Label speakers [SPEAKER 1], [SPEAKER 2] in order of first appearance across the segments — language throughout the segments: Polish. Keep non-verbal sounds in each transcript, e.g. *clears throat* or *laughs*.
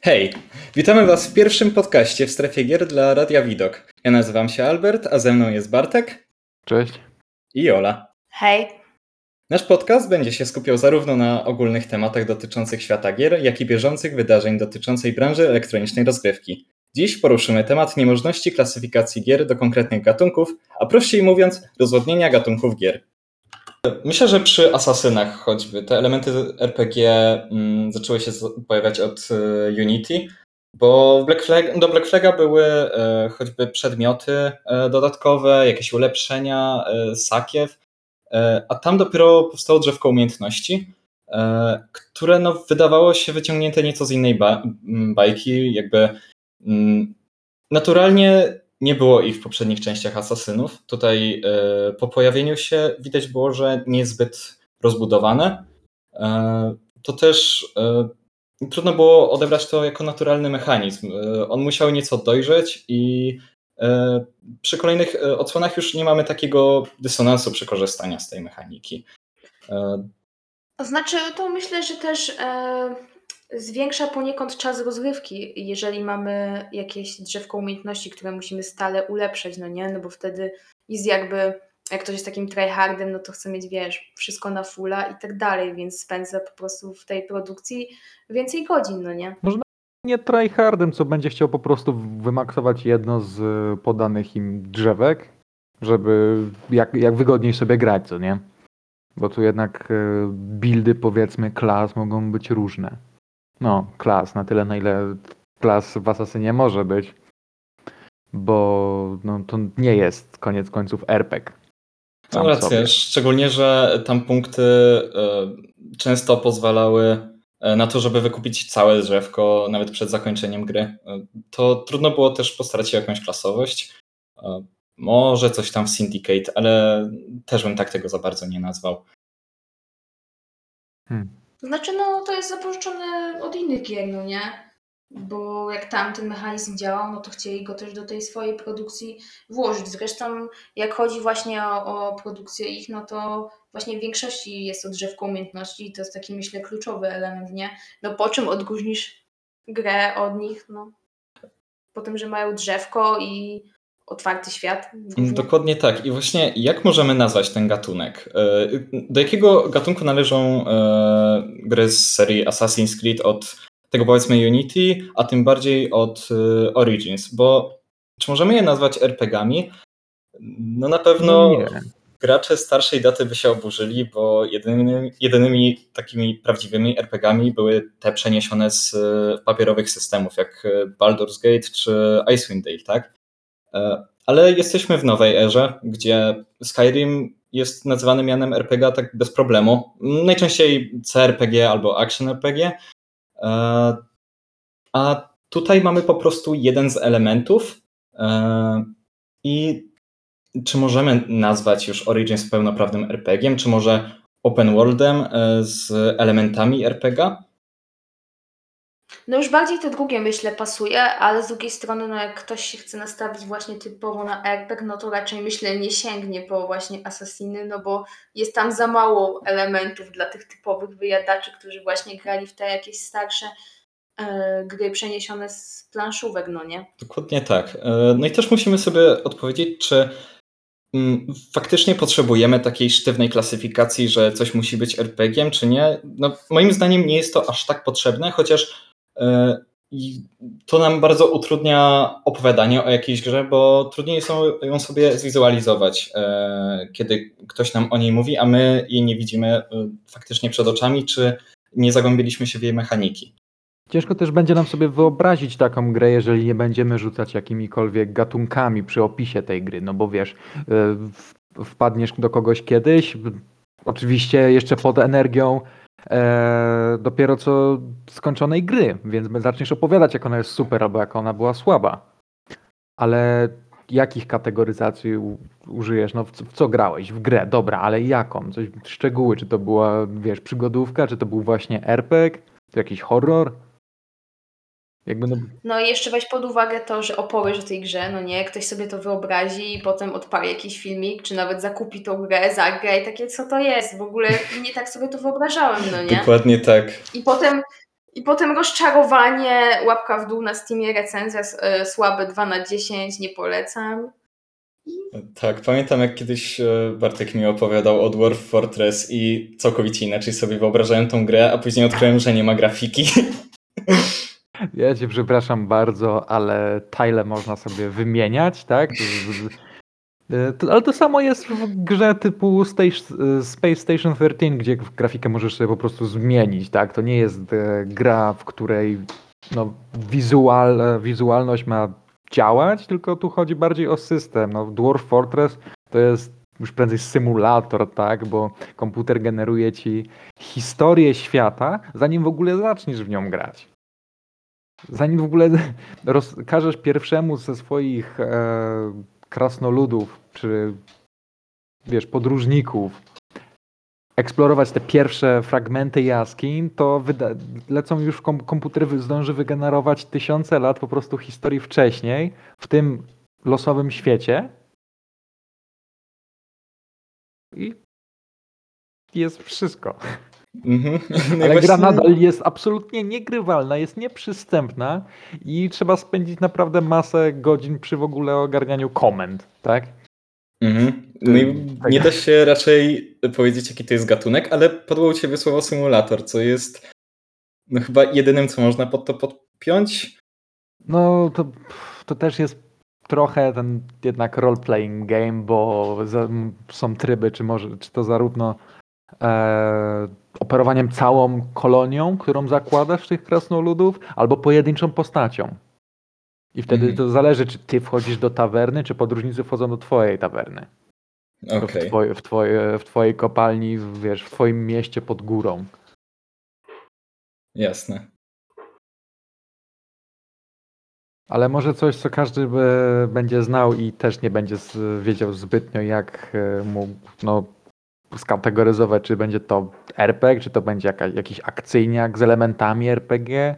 [SPEAKER 1] Hej, witamy Was w pierwszym podcaście w strefie gier dla Radia Widok. Ja nazywam się Albert, a ze mną jest Bartek
[SPEAKER 2] Cześć.
[SPEAKER 1] i Jola.
[SPEAKER 3] Hej.
[SPEAKER 1] Nasz podcast będzie się skupiał zarówno na ogólnych tematach dotyczących świata gier, jak i bieżących wydarzeń dotyczącej branży elektronicznej rozgrywki. Dziś poruszymy temat niemożności klasyfikacji gier do konkretnych gatunków, a prościej mówiąc, rozłodnienia gatunków gier. Myślę, że przy Asasynach choćby te elementy RPG mm, zaczęły się pojawiać od e, Unity, bo Black Flag, do Black Flaga były e, choćby przedmioty e, dodatkowe, jakieś ulepszenia, e, sakiew, a tam dopiero powstało drzewko umiejętności, które no, wydawało się wyciągnięte nieco z innej ba- bajki, jakby mm, naturalnie nie było ich w poprzednich częściach Asasynów. Tutaj e, po pojawieniu się widać było, że nie jest zbyt rozbudowane. E, to też e, trudno było odebrać to jako naturalny mechanizm. On musiał nieco dojrzeć i przy kolejnych odsłonach już nie mamy takiego dysonansu przy korzystaniu z tej mechaniki.
[SPEAKER 3] Znaczy, to myślę, że też zwiększa poniekąd czas rozrywki, jeżeli mamy jakieś drzewko umiejętności, które musimy stale ulepszać, no nie? No bo wtedy jest jakby, jak ktoś jest takim tryhardem, no to chce mieć, wiesz, wszystko na fulla i tak dalej, więc spędza po prostu w tej produkcji więcej godzin, no nie?
[SPEAKER 2] Nie tryhardem, co będzie chciał po prostu wymaksować jedno z y, podanych im drzewek, żeby jak, jak wygodniej sobie grać, co nie? Bo tu jednak y, buildy, powiedzmy, klas mogą być różne. No, klas, na tyle, na ile klas w Asasynie może być. Bo no, to nie jest koniec końców RPG.
[SPEAKER 1] Mam
[SPEAKER 2] sam
[SPEAKER 1] rację,
[SPEAKER 2] sobie.
[SPEAKER 1] szczególnie, że tam punkty e, często pozwalały e, na to, żeby wykupić całe drzewko nawet przed zakończeniem gry. E, To trudno było też postarać się o jakąś klasowość. E, Może coś tam w Syndicate, ale też bym tak tego za bardzo nie nazwał.
[SPEAKER 3] To znaczy, no to jest zapożyczone od innych gier, no nie? Bo jak tam ten mechanizm działał, no to chcieli go też do tej swojej produkcji włożyć. Zresztą jak chodzi właśnie o, o produkcję ich, no to właśnie w większości jest drzewko umiejętności i to jest taki myślę kluczowy element, nie? No po czym odróżnisz grę od nich? No po tym, że mają drzewko i otwarty świat. głównie.
[SPEAKER 1] Dokładnie tak. I właśnie jak możemy nazwać ten gatunek? E, Do jakiego gatunku należą e, gry z serii Assassin's Creed od tego powiedzmy Unity, a tym bardziej od e, Origins? Bo czy możemy je nazwać RPGami? No na pewno
[SPEAKER 2] No nie.
[SPEAKER 1] gracze starszej daty by się oburzyli, bo jedynymi, jedynymi takimi prawdziwymi RPGami były te przeniesione z papierowych systemów, jak Baldur's Gate czy Icewind Dale, tak? E, Ale jesteśmy w nowej erze, gdzie Skyrim jest nazywany mianem RPG tak bez problemu. Najczęściej CRPG albo Action RPG. E, A tutaj mamy po prostu jeden z elementów. e, I czy możemy nazwać już Origins pełnoprawnym RPG, czy może open worldem z elementami RPG?
[SPEAKER 3] No już bardziej to drugie myślę pasuje, ale z drugiej strony, no jak ktoś się chce nastawić właśnie typowo na RPG, no to raczej myślę nie sięgnie po właśnie Assassiny, no bo jest tam za mało elementów dla tych typowych wyjadaczy, którzy właśnie grali w te jakieś starsze e, gry przeniesione z planszówek, no nie?
[SPEAKER 1] Dokładnie tak. E, No i też musimy sobie odpowiedzieć, czy mm, faktycznie potrzebujemy takiej sztywnej klasyfikacji, że coś musi być RPG, czy nie. No, moim zdaniem nie jest to aż tak potrzebne, chociaż i to nam bardzo utrudnia opowiadanie o jakiejś grze, bo trudniej są ją sobie zwizualizować, e, kiedy ktoś nam o niej mówi, a my jej nie widzimy e, faktycznie przed oczami, czy nie zagłębiliśmy się w jej mechaniki.
[SPEAKER 2] Ciężko też będzie nam sobie wyobrazić taką grę, jeżeli nie będziemy rzucać jakimikolwiek gatunkami przy opisie tej gry. No bo wiesz, wpadniesz do kogoś kiedyś, oczywiście jeszcze pod energią e, dopiero co skończonej gry, więc zaczniesz opowiadać, jak ona jest super albo jak ona była słaba. Ale jakich kategoryzacji użyjesz? No w, co- w co grałeś? W grę, dobra, ale jaką? Coś, szczegóły, czy to była, wiesz, przygodówka, czy to był właśnie RPG, czy jakiś horror? Jakby no,
[SPEAKER 3] No i jeszcze weź pod uwagę to, że opowiesz o tej grze, no nie? Ktoś sobie to wyobrazi i potem odpali jakiś filmik, czy nawet zakupi tą grę, zagra i takie, co to jest? W ogóle *laughs* nie tak sobie to wyobrażałem, no nie?
[SPEAKER 1] Dokładnie tak.
[SPEAKER 3] I potem, I potem rozczarowanie, łapka w dół na Steamie, recenzja e, słabe 2 na 10, nie polecam.
[SPEAKER 1] Tak, pamiętam jak kiedyś e, Bartek mi opowiadał o Dwarf Fortress i całkowicie inaczej sobie wyobrażałem tą grę, a później odkryłem, że nie ma grafiki. *laughs*
[SPEAKER 2] Ja cię przepraszam bardzo, ale tile można sobie wymieniać, tak? *laughs* Ale to samo jest w grze typu Space Station 13, gdzie grafikę możesz sobie po prostu zmienić, tak? To nie jest e, gra, w której no, wizual, wizualność ma działać, tylko tu chodzi bardziej o system. No, Dwarf Fortress to jest już prędzej symulator, tak? Bo komputer generuje ci historię świata, zanim w ogóle zaczniesz w nią grać. Zanim w ogóle *laughs* każesz pierwszemu ze swoich e, krasnoludów, czy wiesz, podróżników eksplorować te pierwsze fragmenty jaskiń, to lecą już kom komputer zdąży wygenerować tysiące lat po prostu historii wcześniej w tym losowym świecie. I jest wszystko. -hmm. *laughs* Ale właśnie... gra nadal jest absolutnie niegrywalna, jest nieprzystępna i trzeba spędzić naprawdę masę godzin przy w ogóle ogarnianiu komend, tak?
[SPEAKER 1] Mhm. No i nie da się raczej powiedzieć, jaki to jest gatunek, ale padło u ciebie słowo symulator, co jest no chyba jedynym, co można pod to podpiąć.
[SPEAKER 2] No to, to też jest trochę ten jednak role-playing game, bo są tryby, czy, może, czy to zarówno e, operowaniem całą kolonią, którą zakładasz tych krasnoludów, albo pojedynczą postacią. I wtedy mhm. to zależy, czy ty wchodzisz do tawerny, czy podróżnicy wchodzą do twojej tawerny. Okay. W, twoje, w, twoje, w twojej kopalni, wiesz, w twoim mieście pod górą.
[SPEAKER 1] Jasne.
[SPEAKER 2] Ale może coś, co każdy będzie znał i też nie będzie wiedział zbytnio, jak e, mu no, skategoryzować, czy będzie to RPG, czy to będzie jakaś, jakiś akcyjniak z elementami RPG.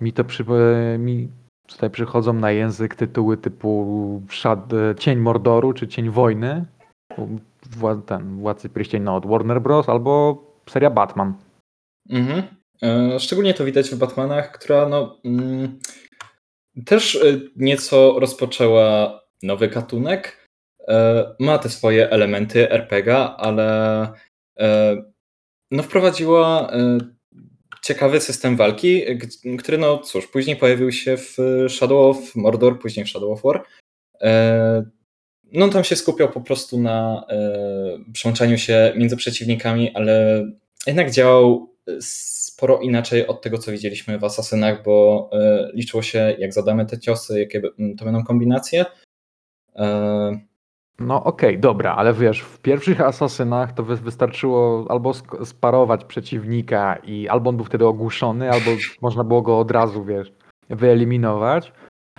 [SPEAKER 2] Mi to przy, mi Tutaj przychodzą na język tytuły typu Cień Mordoru czy Cień Wojny. Wła ten, Władcy Pierścieni od Warner Bros. albo seria Batman.
[SPEAKER 1] Mhm. E, szczególnie to widać w Batmanach, która no, mm, też e, nieco rozpoczęła nowy gatunek. E, ma te swoje elementy RPG, ale no, wprowadziła ciekawy system walki, który no cóż, później pojawił się w Shadow of Mordor, później w Shadow of War. E, no tam się skupiał po prostu na e, przełączaniu się między przeciwnikami, ale jednak działał sporo inaczej od tego, co widzieliśmy w Asasynach, bo e, liczyło się, jak zadamy te ciosy, jakie to będą kombinacje.
[SPEAKER 2] No okej, okay, dobra, ale wiesz, w pierwszych asasynach to wystarczyło albo sparować przeciwnika i albo on był wtedy ogłuszony, albo *laughs* można było go od razu, wiesz, wyeliminować,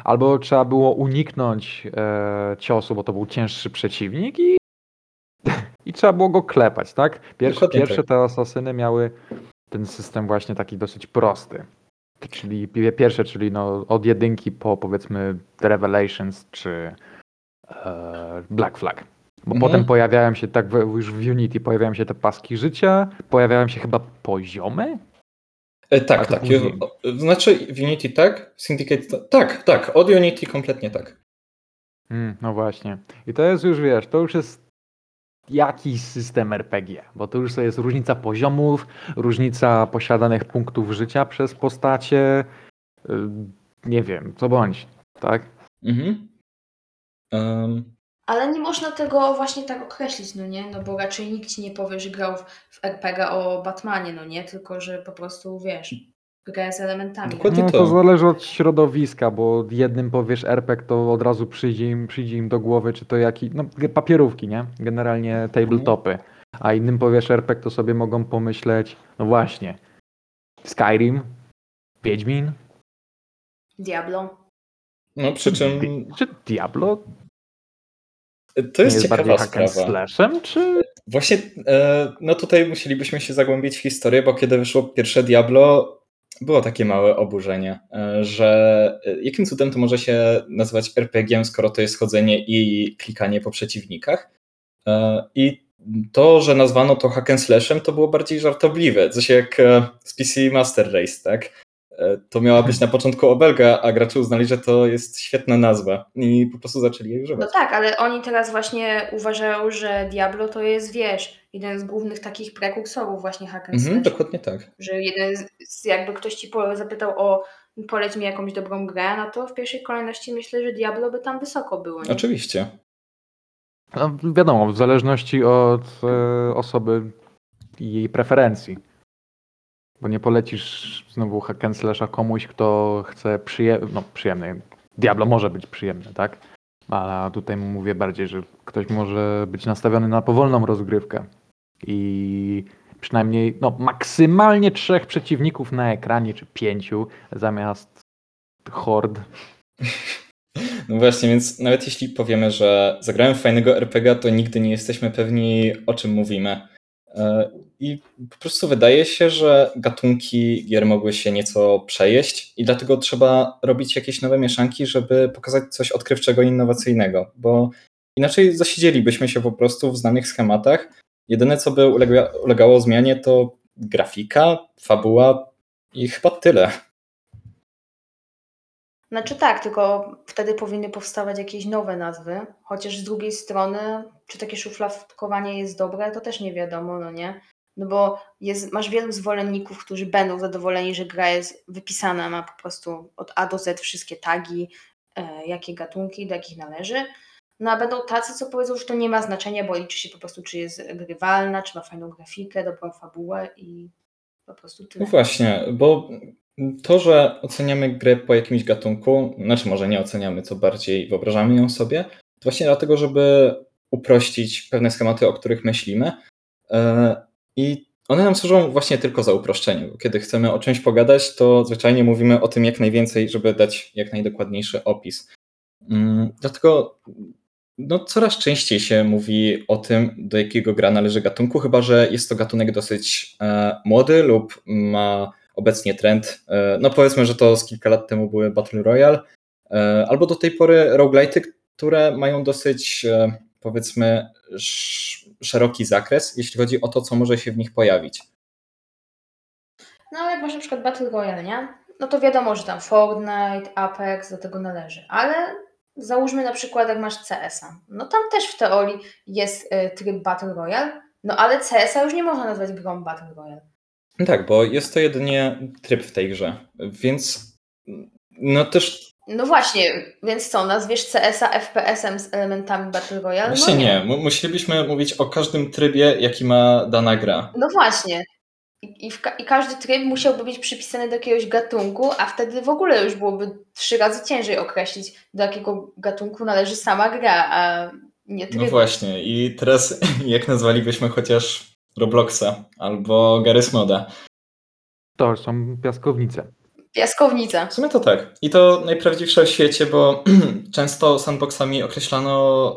[SPEAKER 2] albo trzeba było uniknąć e, ciosu, bo to był cięższy przeciwnik i, *laughs* i trzeba było go klepać, tak? Pierwsze, pierwsze tak. te asasyny miały ten system właśnie taki dosyć prosty. Czyli pierwsze, czyli no, od jedynki po powiedzmy The Revelations czy Black Flag. Bo mhm. potem pojawiają się, tak już w Unity, pojawiają się te paski życia, pojawiają się chyba poziomy?
[SPEAKER 1] E, tak, tak. Później... Znaczy w Unity tak, Syndicate tak, tak, od Unity kompletnie tak.
[SPEAKER 2] Hmm, no właśnie. I to jest już, wiesz, to już jest jakiś system RPG, bo to już jest różnica poziomów, różnica posiadanych punktów życia przez postacie, y, nie wiem, co bądź, tak? Mhm.
[SPEAKER 3] Um. Ale nie można tego właśnie tak określić, no nie? No bo raczej nikt ci nie powie, że grał w, RPG o Batmanie, no nie? Tylko, że po prostu, wiesz, gra z elementami.
[SPEAKER 2] Dokładnie no, to. to zależy od środowiska, bo jednym powiesz RPG, to od razu przyjdzie im, przyjdzie im do głowy, czy to jaki, no papierówki, nie? Generalnie tabletopy. A innym powiesz RPG, to sobie mogą pomyśleć, no właśnie, Skyrim, Wiedźmin,
[SPEAKER 3] Diablo.
[SPEAKER 1] No przy czym...
[SPEAKER 2] Czy Diablo
[SPEAKER 1] to jest, jest ciekawa
[SPEAKER 2] sprawa. Slashem, czy...
[SPEAKER 1] Właśnie, e, no tutaj musielibyśmy się zagłębić w historię, bo kiedy wyszło pierwsze Diablo, było takie małe oburzenie, e, że e, jakim cudem to może się nazywać RPG, skoro to jest chodzenie i klikanie po przeciwnikach. I to, że nazwano to hack slashem, to było bardziej żartobliwe. Coś jak z PC Master Race, tak? E, to miała być na początku obelga, a gracze uznali, że to jest świetna nazwa i po prostu zaczęli jej używać.
[SPEAKER 3] No tak, ale oni teraz właśnie uważają, że Diablo to jest, wiesz, jeden z głównych takich prekursorów właśnie hack and
[SPEAKER 1] Mhm, dokładnie tak.
[SPEAKER 3] Że jeden z, jakby ktoś ci zapytał o poleć mi jakąś dobrą grę, no to w pierwszej kolejności myślę, że Diablo by tam wysoko było. Nie?
[SPEAKER 1] Oczywiście.
[SPEAKER 2] No, wiadomo, w zależności od e, osoby i jej preferencji. Bo nie polecisz znowu hack and slasha komuś, kto chce przyjemny, no przyjemny. Diablo może być przyjemny, tak? A tutaj mówię bardziej, że ktoś może być nastawiony na powolną rozgrywkę. I przynajmniej no, maksymalnie trzech przeciwników na ekranie, czy pięciu, zamiast hord. *laughs*
[SPEAKER 1] No właśnie, więc nawet jeśli powiemy, że zagrałem fajnego RPG, to nigdy nie jesteśmy pewni, o czym mówimy. I po prostu wydaje się, że gatunki gier mogły się nieco przejeść i dlatego trzeba robić jakieś nowe mieszanki, żeby pokazać coś odkrywczego innowacyjnego, bo inaczej zasiedzielibyśmy się po prostu w znanych schematach. Jedyne, co by ulega, ulegało zmianie, to grafika, fabuła i chyba tyle.
[SPEAKER 3] Znaczy tak, tylko wtedy powinny powstawać jakieś nowe nazwy, chociaż z drugiej strony, czy takie szufladkowanie jest dobre, to też nie wiadomo, no nie? No bo jest, masz wielu zwolenników, którzy będą zadowoleni, że gra jest wypisana, ma po prostu od A do Z wszystkie tagi, e, jakie gatunki, do jakich należy. No a będą tacy, co powiedzą, że to nie ma znaczenia, bo liczy się po prostu, czy jest grywalna, czy ma fajną grafikę, dobrą fabułę i po prostu tyle.
[SPEAKER 1] No właśnie, bo to, że oceniamy grę po jakimś gatunku, znaczy może nie oceniamy, co bardziej wyobrażamy ją sobie, to właśnie dlatego, żeby uprościć pewne schematy, o których myślimy. I one nam służą właśnie tylko za uproszczenie. Kiedy chcemy o czymś pogadać, to zwyczajnie mówimy o tym jak najwięcej, żeby dać jak najdokładniejszy opis. Mm, Dlatego no, coraz częściej się mówi o tym, do jakiego gra należy gatunku, chyba że jest to gatunek dosyć e, młody lub ma obecnie trend. E, no powiedzmy, że to z kilka lat temu były Battle Royale, e, albo do tej pory roguelite'y, które mają dosyć e, powiedzmy sz- szeroki zakres, jeśli chodzi o to, co może się w nich pojawić.
[SPEAKER 3] No ale jak masz na przykład Battle Royale, nie? No to wiadomo, że tam Fortnite, Apex do tego należy, ale załóżmy na przykład jak masz CS-a, no tam też w teorii jest y, tryb Battle Royale, no ale CS-a już nie można nazwać grą Battle Royale.
[SPEAKER 1] Tak, bo jest to jedynie tryb w tej grze, więc no też
[SPEAKER 3] No właśnie, więc co, nazwiesz CS-a FPS-em z elementami Battle Royale?
[SPEAKER 1] właśnie
[SPEAKER 3] no
[SPEAKER 1] nie. Mu- Musielibyśmy mówić o każdym trybie, jaki ma dana gra.
[SPEAKER 3] No właśnie. I, i, w, ka- I każdy tryb musiałby być przypisany do jakiegoś gatunku, a wtedy w ogóle już byłoby trzy razy ciężej określić, do jakiego gatunku należy sama gra, a nie tryb.
[SPEAKER 1] No właśnie, i teraz *laughs* jak nazwalibyśmy chociaż Robloxa albo Garry's Moda?
[SPEAKER 2] To są piaskownice.
[SPEAKER 3] Piaskownica.
[SPEAKER 1] W sumie to tak. I to najprawdziwsze w świecie, bo *clears throat* często sandboxami określano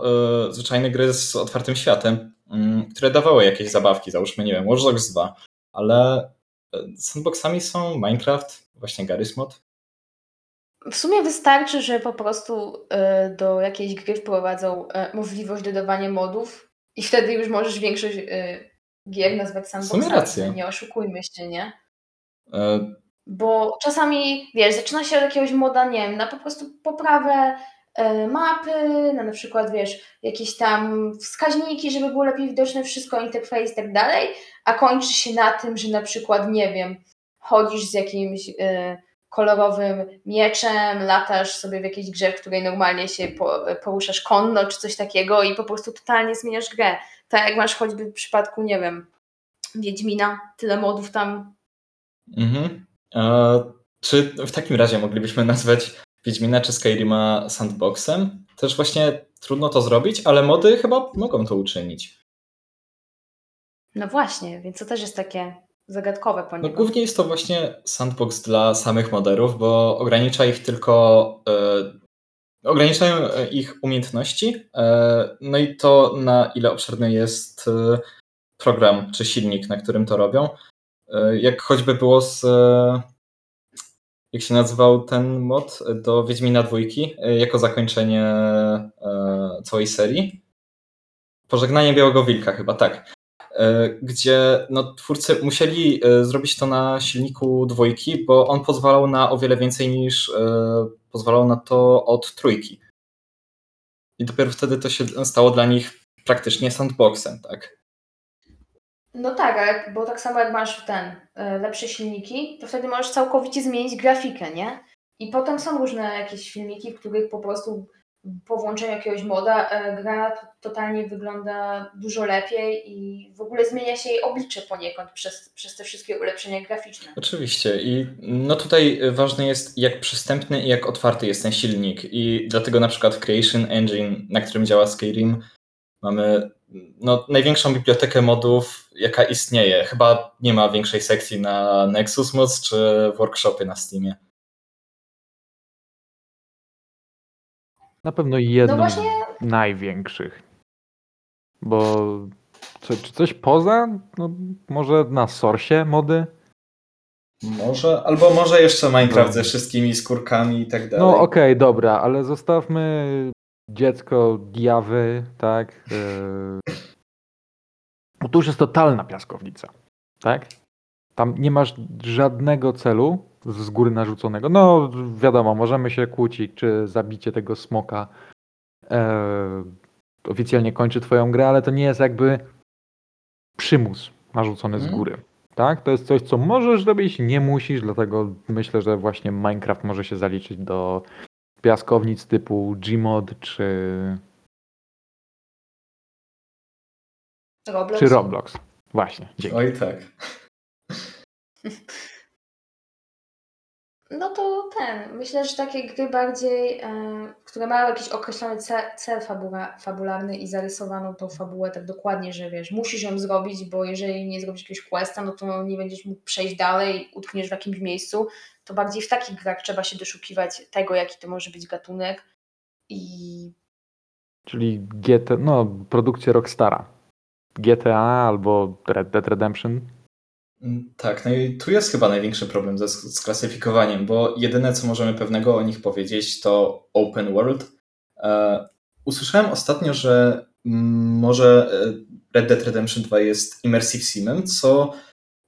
[SPEAKER 1] e, zwyczajne gry z otwartym światem, mm, które dawały jakieś zabawki, załóżmy, nie wiem, Watch Dogs 2, ale e, sandboxami są Minecraft, właśnie Garry's Mod.
[SPEAKER 3] W sumie wystarczy, że po prostu y, do jakiejś gry wprowadzą y, możliwość dodawania modów i wtedy już możesz większość y, gier nazwać sandboxami. Nie oszukujmy się, nie?
[SPEAKER 1] E,
[SPEAKER 3] Bo czasami, wiesz, zaczyna się od jakiegoś moda, nie wiem, na po prostu poprawę e, mapy, na na przykład, wiesz, jakieś tam wskaźniki, żeby było lepiej widoczne wszystko, interfejs i tak dalej, a kończy się na tym, że na przykład, nie wiem, chodzisz z jakimś e, kolorowym mieczem, latasz sobie w jakiejś grze, w której normalnie się po, poruszasz konno czy coś takiego i po prostu totalnie zmieniasz grę. Tak jak masz choćby w przypadku, nie wiem, Wiedźmina, tyle modów tam
[SPEAKER 1] mhm. E, czy w takim razie moglibyśmy nazwać Wiedźmina czy Skyrima sandboxem? Też właśnie trudno to zrobić, ale mody chyba mogą to uczynić.
[SPEAKER 3] No właśnie, więc to też jest takie zagadkowe
[SPEAKER 1] No,
[SPEAKER 3] poniekąd.
[SPEAKER 1] głównie jest to właśnie sandbox dla samych moderów, bo ogranicza ich tylko. E, ograniczają ich umiejętności. E, no i to, na ile obszerny jest e, program czy silnik, na którym to robią. E, jak choćby było z. E, jak się nazywał ten mod do Wiedźmina dwójki, e, jako zakończenie całej serii. Pożegnanie Białego Wilka chyba, tak. Gdzie no, twórcy musieli zrobić to na silniku dwójki, bo on pozwalał na o wiele więcej niż pozwalał na to od trójki. I dopiero wtedy to się stało dla nich praktycznie sandboxem, tak?
[SPEAKER 3] No tak, bo tak samo jak masz ten lepsze silniki, to wtedy możesz całkowicie zmienić grafikę, nie? I potem są różne jakieś filmiki, w których po prostu po włączeniu jakiegoś moda e, gra totalnie wygląda dużo lepiej i w ogóle zmienia się jej oblicze poniekąd przez, przez te wszystkie ulepszenia graficzne.
[SPEAKER 1] Oczywiście i no tutaj ważne jest jak przystępny i jak otwarty jest ten silnik i dlatego na przykład Creation Engine, na którym działa Skyrim mamy no, największą bibliotekę modów jaka istnieje. Chyba nie ma większej sekcji na Nexus Mods czy workshopy na Steamie.
[SPEAKER 2] Na pewno jedną no właśnie... z największych. Bo co, czy coś poza? No, może na Source mody?
[SPEAKER 1] Może, albo może jeszcze Minecraft no. ze wszystkimi skórkami i tak dalej.
[SPEAKER 2] No okej, okay, dobra, ale zostawmy dziecko Diawy, tak? Yy... No to już jest totalna piaskownica, tak? Tam nie masz żadnego celu, z góry narzuconego. No wiadomo, możemy się kłócić, czy zabicie tego smoka e, oficjalnie kończy twoją grę, ale to nie jest jakby przymus narzucony z mhm. góry. Tak? To jest coś, co możesz robić, nie musisz, dlatego myślę, że właśnie Minecraft może się zaliczyć do piaskownic typu Gmod czy
[SPEAKER 3] Roblox.
[SPEAKER 2] Czy Roblox. Właśnie. Dzięki.
[SPEAKER 1] Oj tak. *laughs*
[SPEAKER 3] No to ten, myślę, że takie gry bardziej, e, które mają jakiś określony cel, cel fabula, fabularny i zarysowaną tą fabułę tak dokładnie, że wiesz, musisz ją zrobić, bo jeżeli nie zrobisz jakiegoś questa, no to nie będziesz mógł przejść dalej, utkniesz w jakimś miejscu, to bardziej w takich grach trzeba się doszukiwać tego, jaki to może być gatunek i...
[SPEAKER 2] Czyli GT, no produkcja Rockstara. GTA albo Red Dead Redemption
[SPEAKER 1] Mm, tak, no i tu jest chyba największy problem ze, z klasyfikowaniem, bo jedyne co możemy pewnego o nich powiedzieć to open world. E, usłyszałem ostatnio, że może e, Red Dead Redemption 2 jest immersive simem, co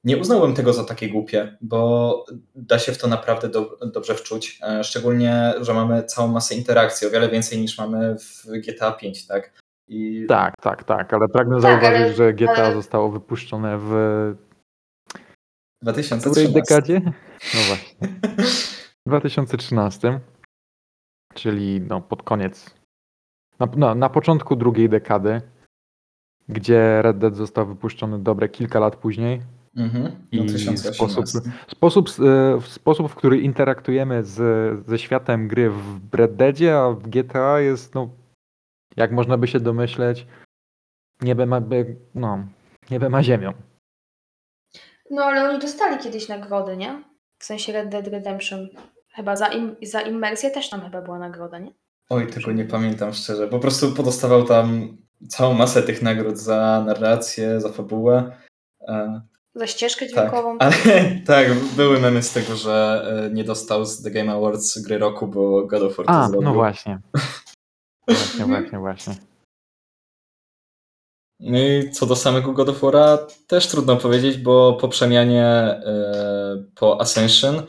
[SPEAKER 1] nie uznałbym tego za takie głupie, bo da się w to naprawdę do, dobrze wczuć. E, szczególnie, że mamy całą masę interakcji, o wiele więcej niż mamy w GTA 5, tak?
[SPEAKER 2] I... Tak, tak, tak, ale pragnę tak, zauważyć, ale, że GTA zostało wypuszczone w
[SPEAKER 1] 2013.
[SPEAKER 2] której dekadzie? No właśnie. W 2013, czyli no pod koniec, na, no, na początku drugiej dekady, gdzie Red Dead został wypuszczony dobre kilka lat później.
[SPEAKER 1] Mhm.
[SPEAKER 2] I sposób, sposób, e, sposób, w który interaktujemy z, ze światem gry w Red Deadzie, a w GTA jest, no, jak można by się domyśleć, niebem a, no, niebem a ziemią.
[SPEAKER 3] No ale oni dostali kiedyś nagrody, nie? W sensie Red Dead Redemption. Chyba za, im, za immersję też tam chyba była nagroda, nie?
[SPEAKER 1] Oj, tego nie pamiętam szczerze. Po prostu podostawał tam całą masę tych nagród za narrację, za fabułę.
[SPEAKER 3] Za ścieżkę tak, dźwiękową.
[SPEAKER 1] Tak, ale, *laughs* tak, były memy z tego, że e, nie dostał z The Game Awards gry roku, bo God of War to
[SPEAKER 2] A, zrobił. no właśnie. *laughs* Właśnie, właśnie, właśnie.
[SPEAKER 1] No i co do samego God of War'a, też trudno powiedzieć, bo po przemianie e, po Ascension,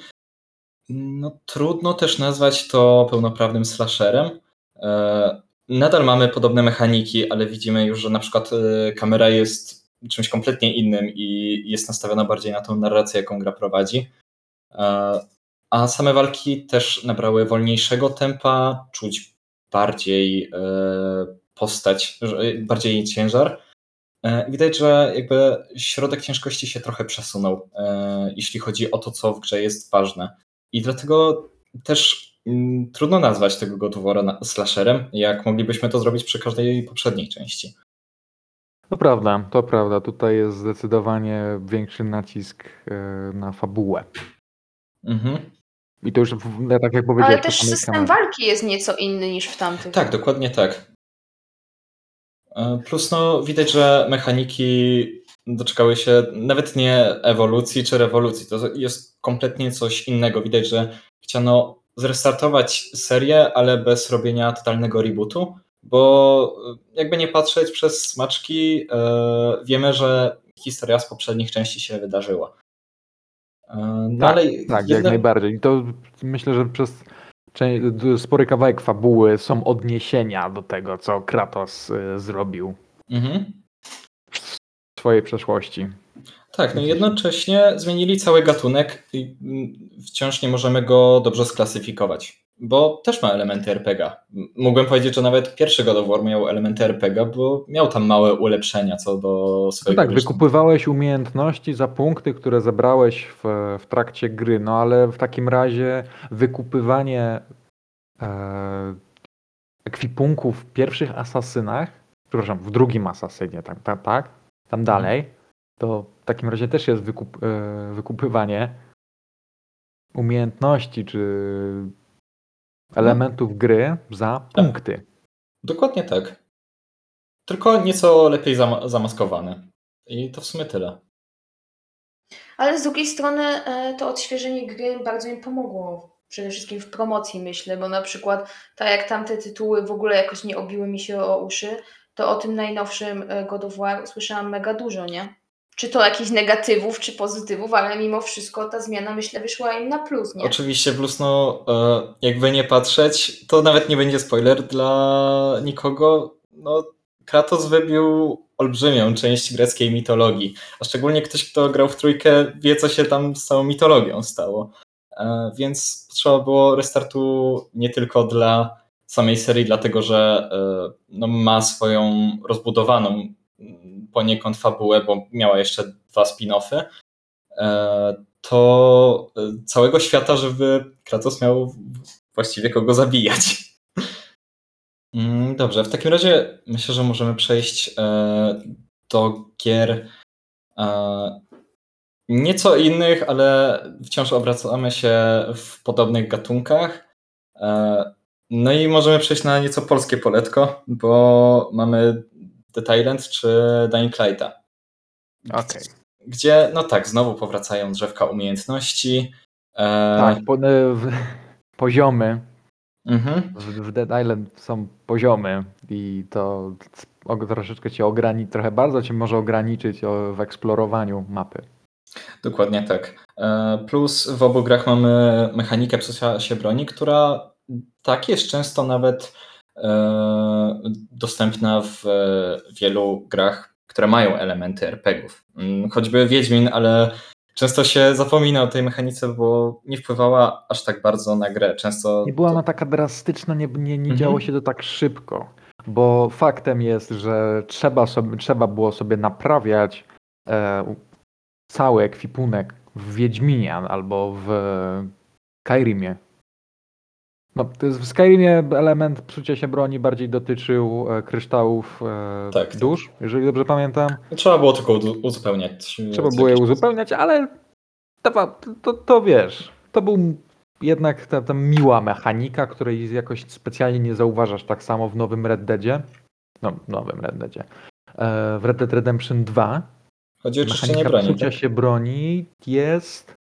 [SPEAKER 1] no trudno też nazwać to pełnoprawnym slasherem. E, nadal mamy podobne mechaniki, ale widzimy już, że na przykład e, kamera jest czymś kompletnie innym i jest nastawiona bardziej na tą narrację, jaką gra prowadzi. A same walki też nabrały wolniejszego tempa, czuć bardziej postać, bardziej ciężar. E, widać, że jakby środek ciężkości się trochę przesunął, e, jeśli chodzi o to, co w grze jest ważne. I dlatego też mm, trudno nazwać tego War slasherem, jak moglibyśmy to zrobić przy każdej poprzedniej części.
[SPEAKER 2] To prawda, to prawda. Tutaj jest zdecydowanie większy nacisk e, na fabułę. Mhm. I to już, tak jak powiedziałeś...
[SPEAKER 3] Ale też system walki jest nieco inny niż w tamtych.
[SPEAKER 1] Tak, dokładnie tak. E, plus no, widać, że mechaniki doczekały się nawet nie ewolucji czy rewolucji. To jest kompletnie coś innego. Widać, że chciano zrestartować serię, ale bez robienia totalnego rebootu, bo jakby nie patrzeć przez smaczki, wiemy, że historia z poprzednich części się wydarzyła.
[SPEAKER 2] No tak, tak jak najbardziej. I to myślę, że przez spory kawałek fabuły są odniesienia do tego, co Kratos zrobił mhm. w swojej przeszłości.
[SPEAKER 1] Tak, no jednocześnie zmienili cały gatunek i mm, wciąż nie możemy go dobrze sklasyfikować, bo też ma elementy RPG. Mógłbym powiedzieć, że nawet pierwszy God of War miał elementy RPG, bo miał tam małe ulepszenia co do swojego
[SPEAKER 2] no Tak, wykupywałeś umiejętności za punkty, które zebrałeś w, w trakcie gry, no ale w takim razie wykupywanie e, ekwipunków w pierwszych asasynach, przepraszam, w drugim asasynie, tak, tak, tak tam dalej, to w takim razie też jest wykup, e, wykupywanie umiejętności czy elementów gry za tak. punkty.
[SPEAKER 1] Dokładnie tak. Tylko nieco lepiej zamaskowane. I to w sumie tyle.
[SPEAKER 3] Ale z drugiej strony e, to odświeżenie gry bardzo mi pomogło. Przede wszystkim w promocji myślę, bo na przykład tak jak tamte tytuły w ogóle jakoś nie obiły mi się o uszy, to o tym najnowszym e, God of War słyszałam mega dużo, nie? Czy to jakichś negatywów, czy pozytywów, ale mimo wszystko ta zmiana myślę wyszła im na plus, nie?
[SPEAKER 1] Oczywiście plus, no e, jakby nie patrzeć, to nawet nie będzie spoiler dla nikogo, no Kratos wybił olbrzymią część greckiej mitologii, a szczególnie ktoś, kto grał w trójkę, wie, co się tam z całą mitologią stało. E, więc trzeba było restartu nie tylko dla samej serii, dlatego że e, no, ma swoją rozbudowaną poniekąd fabułę, bo miała jeszcze dwa spin-offy, e, to e, całego świata, żeby Kratos miał właściwie kogo zabijać. *laughs* Mm, dobrze, w takim razie myślę, że możemy przejść e, do gier nieco innych, ale wciąż obracamy się w podobnych gatunkach. No i możemy przejść na nieco polskie poletko, bo mamy The Island czy Dying Lighta.
[SPEAKER 2] Okay.
[SPEAKER 1] Gdzie, no tak, znowu powracają drzewka umiejętności.
[SPEAKER 2] E... Tak, po, w, poziomy. Mhm. W, w Dead Island są poziomy i to troszeczkę cię ograniczy, trochę bardzo cię może ograniczyć w eksplorowaniu mapy.
[SPEAKER 1] Dokładnie tak. E, plus w obu grach mamy mechanikę psucia się broni, która tak jest często nawet E, dostępna w wielu grach, które mają elementy RPGów. Mm, choćby Wiedźmin, ale często się zapomina o tej mechanice, bo nie wpływała aż tak bardzo na grę. Często
[SPEAKER 2] nie była ona taka drastyczna, nie, nie, nie mhm. działo się to tak szybko. Bo faktem jest, że trzeba, sobie, trzeba było sobie naprawiać e, cały ekwipunek w Wiedźminie albo w Kairimie no, w Skyrimie element psucia się broni bardziej dotyczył e, kryształów e, tak, dusz, jeżeli dobrze pamiętam.
[SPEAKER 1] Trzeba było tylko uzupełniać.
[SPEAKER 2] Trzeba było je uzupełniać, ale to, to, to wiesz, to był jednak ta, ta miła mechanika, której jakoś specjalnie nie zauważasz tak samo w nowym Red Deadzie. No, nowym Red Deadzie. E, w Red Dead Redemption 2
[SPEAKER 1] Chodzi o czyszczenie broni.
[SPEAKER 2] Psucia tak? się broni jest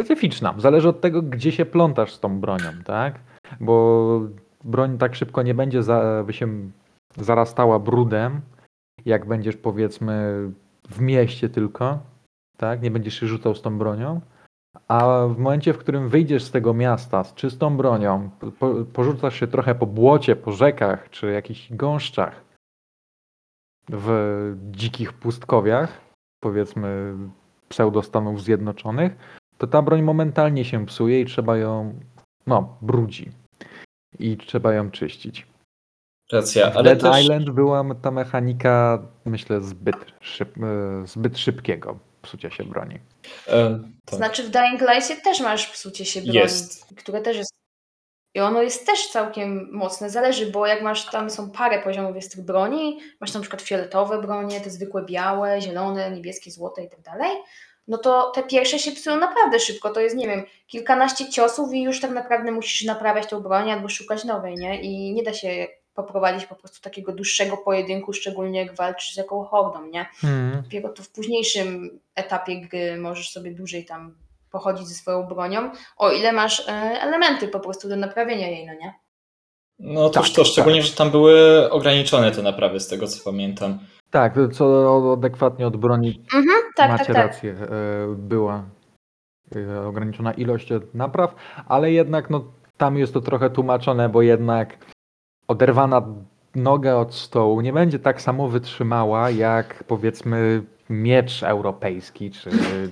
[SPEAKER 2] specyficzna. Zależy od tego, gdzie się plątasz z tą bronią, tak? Bo broń tak szybko nie będzie za, by się zarastała brudem, jak będziesz powiedzmy w mieście tylko, tak? Nie będziesz się rzucał z tą bronią. A w momencie, w którym wyjdziesz z tego miasta z czystą bronią, po, porzucasz się trochę po błocie, po rzekach czy jakichś gąszczach w dzikich pustkowiach, powiedzmy pseudo-Stanów Zjednoczonych, to ta broń momentalnie się psuje i trzeba ją, no, brudzi. I trzeba ją czyścić.
[SPEAKER 1] Racja,
[SPEAKER 2] ale Dead też... Island była ta mechanika, myślę, zbyt, szyb, e, zbyt szybkiego psucia się broni.
[SPEAKER 3] E, tak. Znaczy w Dying Light też masz psucie się broni, jest. które też jest i ono jest też całkiem mocne, zależy, bo jak masz, tam są parę poziomów jest tych broni, masz na przykład fioletowe bronie, te zwykłe białe, zielone, niebieskie, złote i tak dalej, no to te pierwsze się psują naprawdę szybko. To jest, nie wiem, kilkanaście ciosów i już tak naprawdę musisz naprawiać tą broń albo szukać nowej, nie? I nie da się poprowadzić po prostu takiego dłuższego pojedynku, szczególnie jak walczysz z jaką hordą, nie? Hmm. Dopiero to w późniejszym etapie gry możesz sobie dłużej tam pochodzić ze swoją bronią, o ile masz e, elementy po prostu do naprawienia jej, no nie?
[SPEAKER 1] No toż
[SPEAKER 2] Tak,
[SPEAKER 1] to, szczególnie, że tam były ograniczone te naprawy, z tego co pamiętam.
[SPEAKER 2] Tak, co adekwatnie od broni
[SPEAKER 3] Mhm, tak,
[SPEAKER 2] macie
[SPEAKER 3] tak, tak.
[SPEAKER 2] rację, e, była e, ograniczona ilość napraw, ale jednak no, tam jest to trochę tłumaczone, bo jednak oderwana noga od stołu nie będzie tak samo wytrzymała jak powiedzmy miecz europejski czy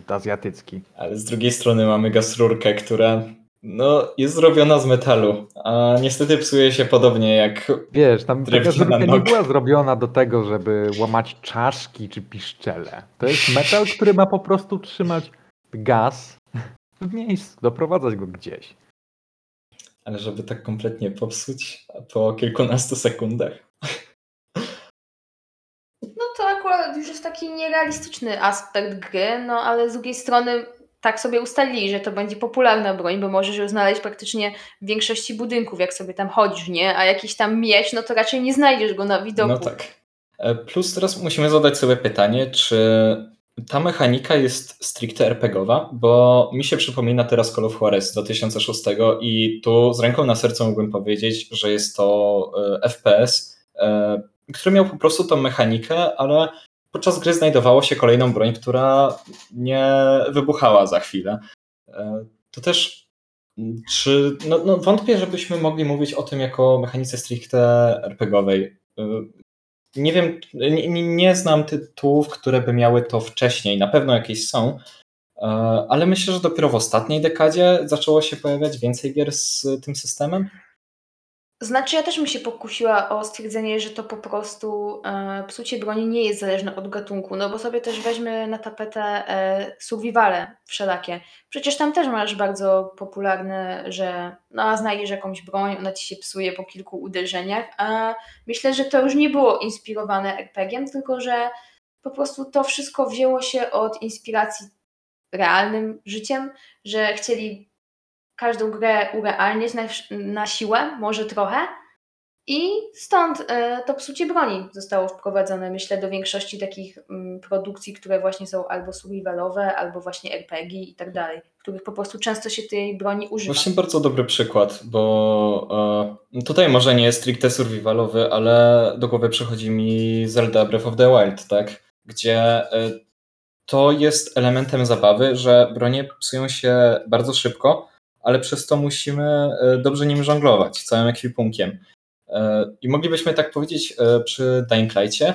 [SPEAKER 2] azjatycki.
[SPEAKER 1] Ale z drugiej strony mamy gasrurkę, która no, jest zrobiona z metalu, a niestety psuje się podobnie jak
[SPEAKER 2] Wiesz, tam taka nie była zrobiona do tego, żeby łamać czaszki czy piszczele. To jest metal, który ma po prostu trzymać gaz w miejscu, doprowadzać go gdzieś.
[SPEAKER 1] Ale żeby tak kompletnie popsuć po kilkunastu sekundach.
[SPEAKER 3] No to akurat już jest taki nierealistyczny aspekt gry, no ale z drugiej strony tak sobie ustalili, że to będzie popularna broń, bo możesz ją znaleźć praktycznie w większości budynków, jak sobie tam chodzisz, nie? A jakiś tam miecz, no to raczej nie znajdziesz go na widoku.
[SPEAKER 1] No tak. E, Plus teraz musimy zadać sobie pytanie, czy ta mechanika jest stricte RPGowa, bo mi się przypomina teraz Call of Juarez z 2006 i tu z ręką na sercu mógłbym powiedzieć, że jest to e, FPS, e, który miał po prostu tą mechanikę, ale podczas gry znajdowało się kolejną broń, która nie wybuchała za chwilę. E, To też czy, no, no wątpię, żebyśmy mogli mówić o tym jako mechanice stricte RPGowej. E, Nie wiem, nie, nie- nie znam tytułów, które by miały to wcześniej. Na pewno jakieś są, e, ale myślę, że dopiero w ostatniej dekadzie zaczęło się pojawiać więcej gier z tym systemem.
[SPEAKER 3] Znaczy, ja też bym się pokusiła o stwierdzenie, że to po prostu e, psucie broni nie jest zależne od gatunku, no bo sobie też weźmy na tapetę e, survivale wszelakie. Przecież tam też masz bardzo popularne, że no, znajdziesz jakąś broń, ona ci się psuje po kilku uderzeniach, a myślę, że to już nie było inspirowane RPG-iem, tylko że po prostu to wszystko wzięło się od inspiracji realnym życiem, że chcieli każdą grę urealniać na, na siłę, może trochę. I stąd e, to psucie broni zostało wprowadzone, myślę, do większości takich mm, produkcji, które właśnie są albo survivalowe, albo właśnie RPG i tak dalej, w których po prostu często się tej broni używa.
[SPEAKER 1] Właśnie bardzo dobry przykład, bo e, tutaj może nie jest stricte survivalowy, ale do głowy przychodzi mi Zelda Breath of the Wild, tak? Gdzie e, to jest elementem zabawy, że bronie psują się bardzo szybko, ale przez to musimy e, dobrze nim żonglować, całym ekwipunkiem. E, I moglibyśmy tak powiedzieć e, przy Dying Light'cie,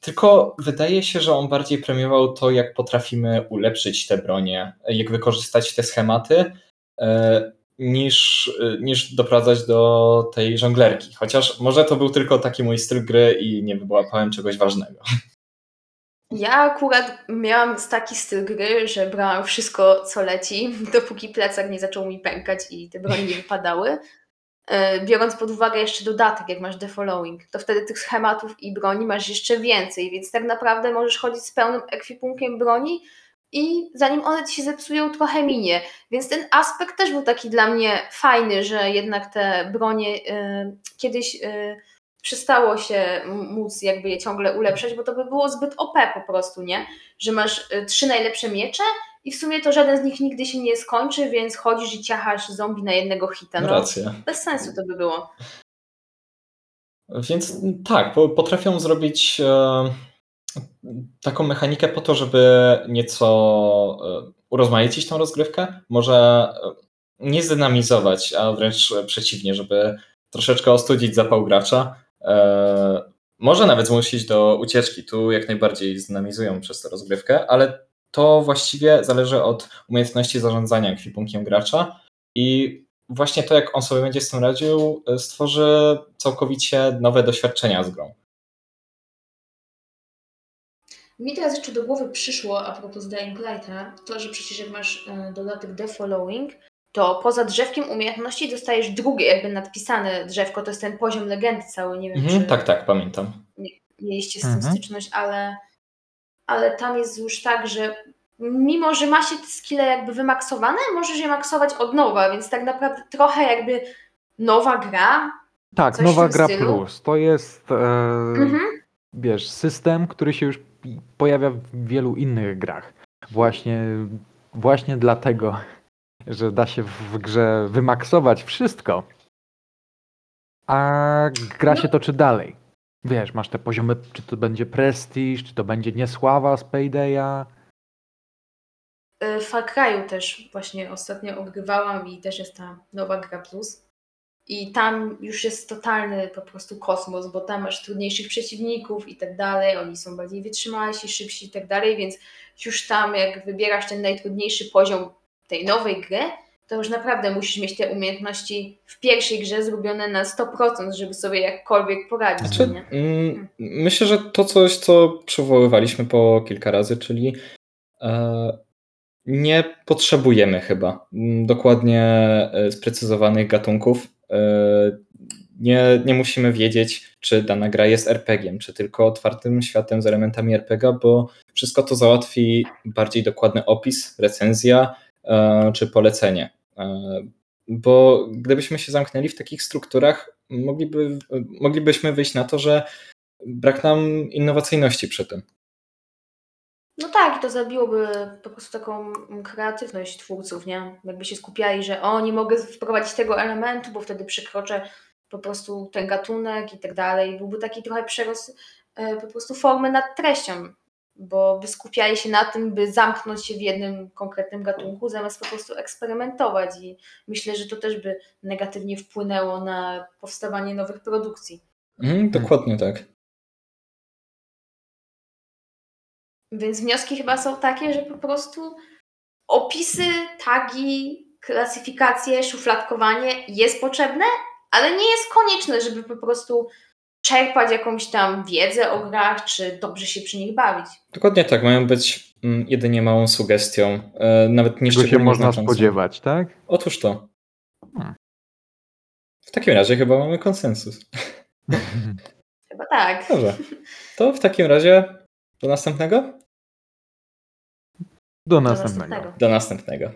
[SPEAKER 1] tylko wydaje się, że on bardziej premiował to, jak potrafimy ulepszyć te bronie, jak wykorzystać te schematy, niż, niż doprowadzać do tej żonglerki. Chociaż może to był tylko taki mój styl gry i nie wyłapałem czegoś ważnego. *laughs*
[SPEAKER 3] Ja akurat miałam taki styl gry, że brałam wszystko, co leci, *laughs* dopóki plecak nie zaczął mi pękać i te broni nie wypadały. E, Biorąc pod uwagę jeszcze dodatek, jak masz The Following, to wtedy tych schematów i broni masz jeszcze więcej, więc tak naprawdę możesz chodzić z pełnym ekwipunkiem broni i zanim one ci się zepsują, trochę minie. Więc ten aspekt też był taki dla mnie fajny, że jednak te bronie e, kiedyś e, przestało się móc jakby je ciągle ulepszać, bo to by było zbyt OP po prostu, nie? Że masz e, trzy najlepsze miecze i w sumie to żaden z nich nigdy się nie skończy, więc chodzisz i ciachasz zombie na jednego hita. No,
[SPEAKER 1] Racja.
[SPEAKER 3] bez sensu to by było.
[SPEAKER 1] Więc tak, po- potrafią zrobić e, taką mechanikę po to, żeby nieco e, urozmaicić tą rozgrywkę, może e, nie zdynamizować, a wręcz przeciwnie, żeby troszeczkę ostudzić zapał gracza. E, może nawet zmusić do ucieczki. Tu jak najbardziej zdynamizują przez tę rozgrywkę, ale to właściwie zależy od umiejętności zarządzania ekwipunkiem gracza i właśnie to, jak on sobie będzie z tym radził, e, stworzy całkowicie nowe doświadczenia z grą.
[SPEAKER 3] Mi teraz jeszcze do głowy przyszło, a propos Dying Lighta, to, że przecież jak masz e, dodatek The Following, to poza drzewkiem umiejętności dostajesz drugie jakby nadpisane drzewko, to jest ten poziom legendy cały, nie wiem
[SPEAKER 1] Mhm,
[SPEAKER 3] czy
[SPEAKER 1] tak, tak, pamiętam.
[SPEAKER 3] mieliście z tym
[SPEAKER 2] Mhm.
[SPEAKER 3] styczność, ale, ale tam jest już tak, że mimo, że ma się te skille jakby wymaksowane, możesz je maksować od nowa, więc tak naprawdę trochę jakby nowa gra.
[SPEAKER 2] Tak, nowa gra
[SPEAKER 3] stylu?
[SPEAKER 2] plus. To jest, e,
[SPEAKER 3] Mhm.
[SPEAKER 2] wiesz, system, który się już pojawia w wielu innych grach. Właśnie, właśnie dlatego, że da się w grze wymaksować wszystko. A gra
[SPEAKER 3] No.
[SPEAKER 2] się toczy dalej. Wiesz, masz te poziomy, czy to będzie prestiż, czy to będzie niesława z Paydaya.
[SPEAKER 3] W Far Cry'u też właśnie ostatnio ogrywałam i też jest ta nowa gra plus. I tam już jest totalny po prostu kosmos, bo tam masz trudniejszych przeciwników i tak dalej, oni są bardziej wytrzymalsi, szybsi i tak dalej, więc już tam jak wybierasz ten najtrudniejszy poziom tej nowej gry, to już naprawdę musisz mieć te umiejętności w pierwszej grze zrobione na 100%, żeby sobie jakkolwiek poradzić.
[SPEAKER 1] Znaczy, mm, myślę, że to coś, co przywoływaliśmy po kilka razy, czyli e, nie potrzebujemy chyba mm, dokładnie e, sprecyzowanych gatunków. E, nie, nie musimy wiedzieć, czy dana gra jest RPG-iem, czy tylko otwartym światem z elementami RPG, bo wszystko to załatwi bardziej dokładny opis, recenzja czy polecenie. E, Bo gdybyśmy się zamknęli w takich strukturach, mogliby, moglibyśmy wyjść na to, że brak nam innowacyjności przy tym.
[SPEAKER 3] No tak, to zabiłoby po prostu taką kreatywność twórców, nie? Jakby się skupiali, że o, nie mogę wprowadzić tego elementu, bo wtedy przekroczę po prostu ten gatunek i tak dalej. Byłby taki trochę przerost e, po prostu formy nad treścią, bo by skupiali się na tym, by zamknąć się w jednym konkretnym gatunku, zamiast po prostu eksperymentować i myślę, że to też by negatywnie wpłynęło na powstawanie nowych produkcji.
[SPEAKER 1] Mhm, dokładnie tak.
[SPEAKER 3] Więc wnioski chyba są takie, że po prostu opisy, tagi, klasyfikacje, szufladkowanie jest potrzebne, ale nie jest konieczne, żeby po prostu czerpać jakąś tam wiedzę o grach, czy dobrze się przy nich bawić.
[SPEAKER 1] Dokładnie tak, mają być mm, jedynie małą sugestią, e, nawet nie
[SPEAKER 2] Czego się można
[SPEAKER 1] znaczącą.
[SPEAKER 2] spodziewać, tak?
[SPEAKER 1] Otóż to.
[SPEAKER 2] Hmm.
[SPEAKER 1] W takim razie chyba mamy konsensus. *laughs*
[SPEAKER 3] Chyba tak.
[SPEAKER 1] Dobrze. To w takim razie do następnego?
[SPEAKER 2] Do
[SPEAKER 3] Do
[SPEAKER 2] następnego.
[SPEAKER 3] następnego.
[SPEAKER 1] Do następnego.